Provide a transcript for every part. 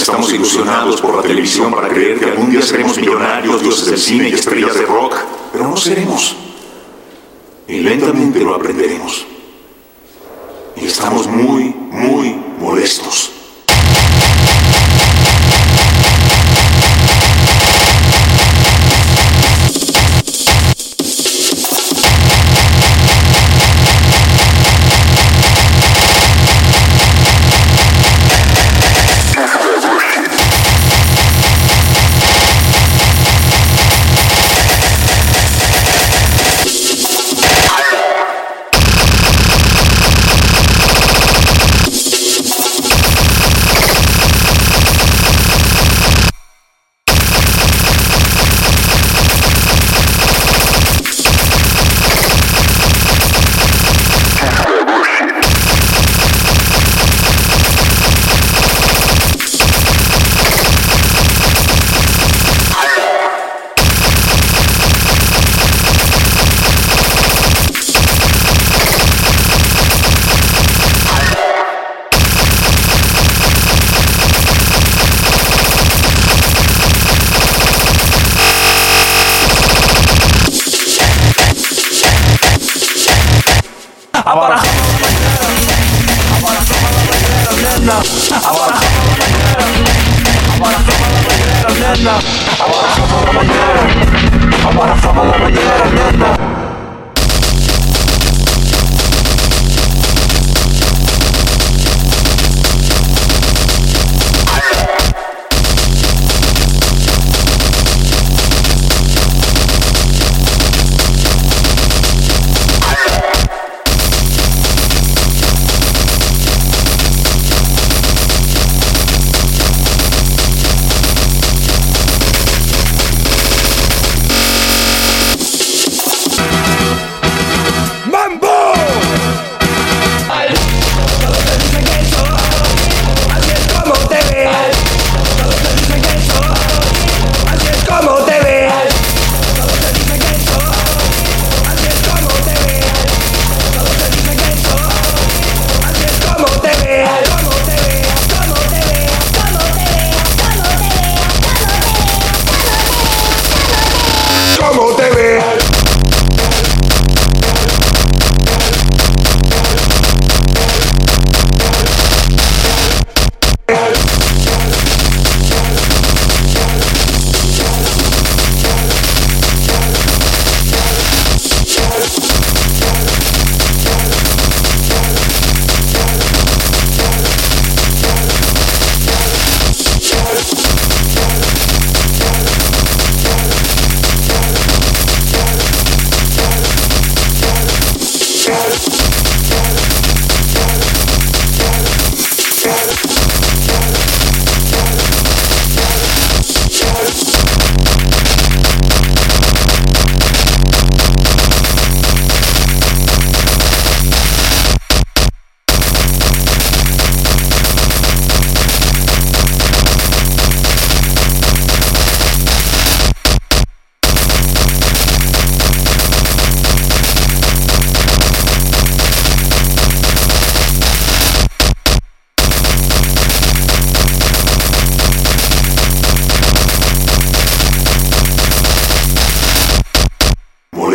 Estamos ilusionados por la televisión para creer que algún día seremos millonarios, dioses del cine y estrellas de rock, pero no seremos. Y lentamente lo aprenderemos. Y estamos muy, muy molestos. Agora. Agora nena. Agora. Agora nena. Agora nena. Agora nena. Yeah.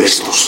molestos.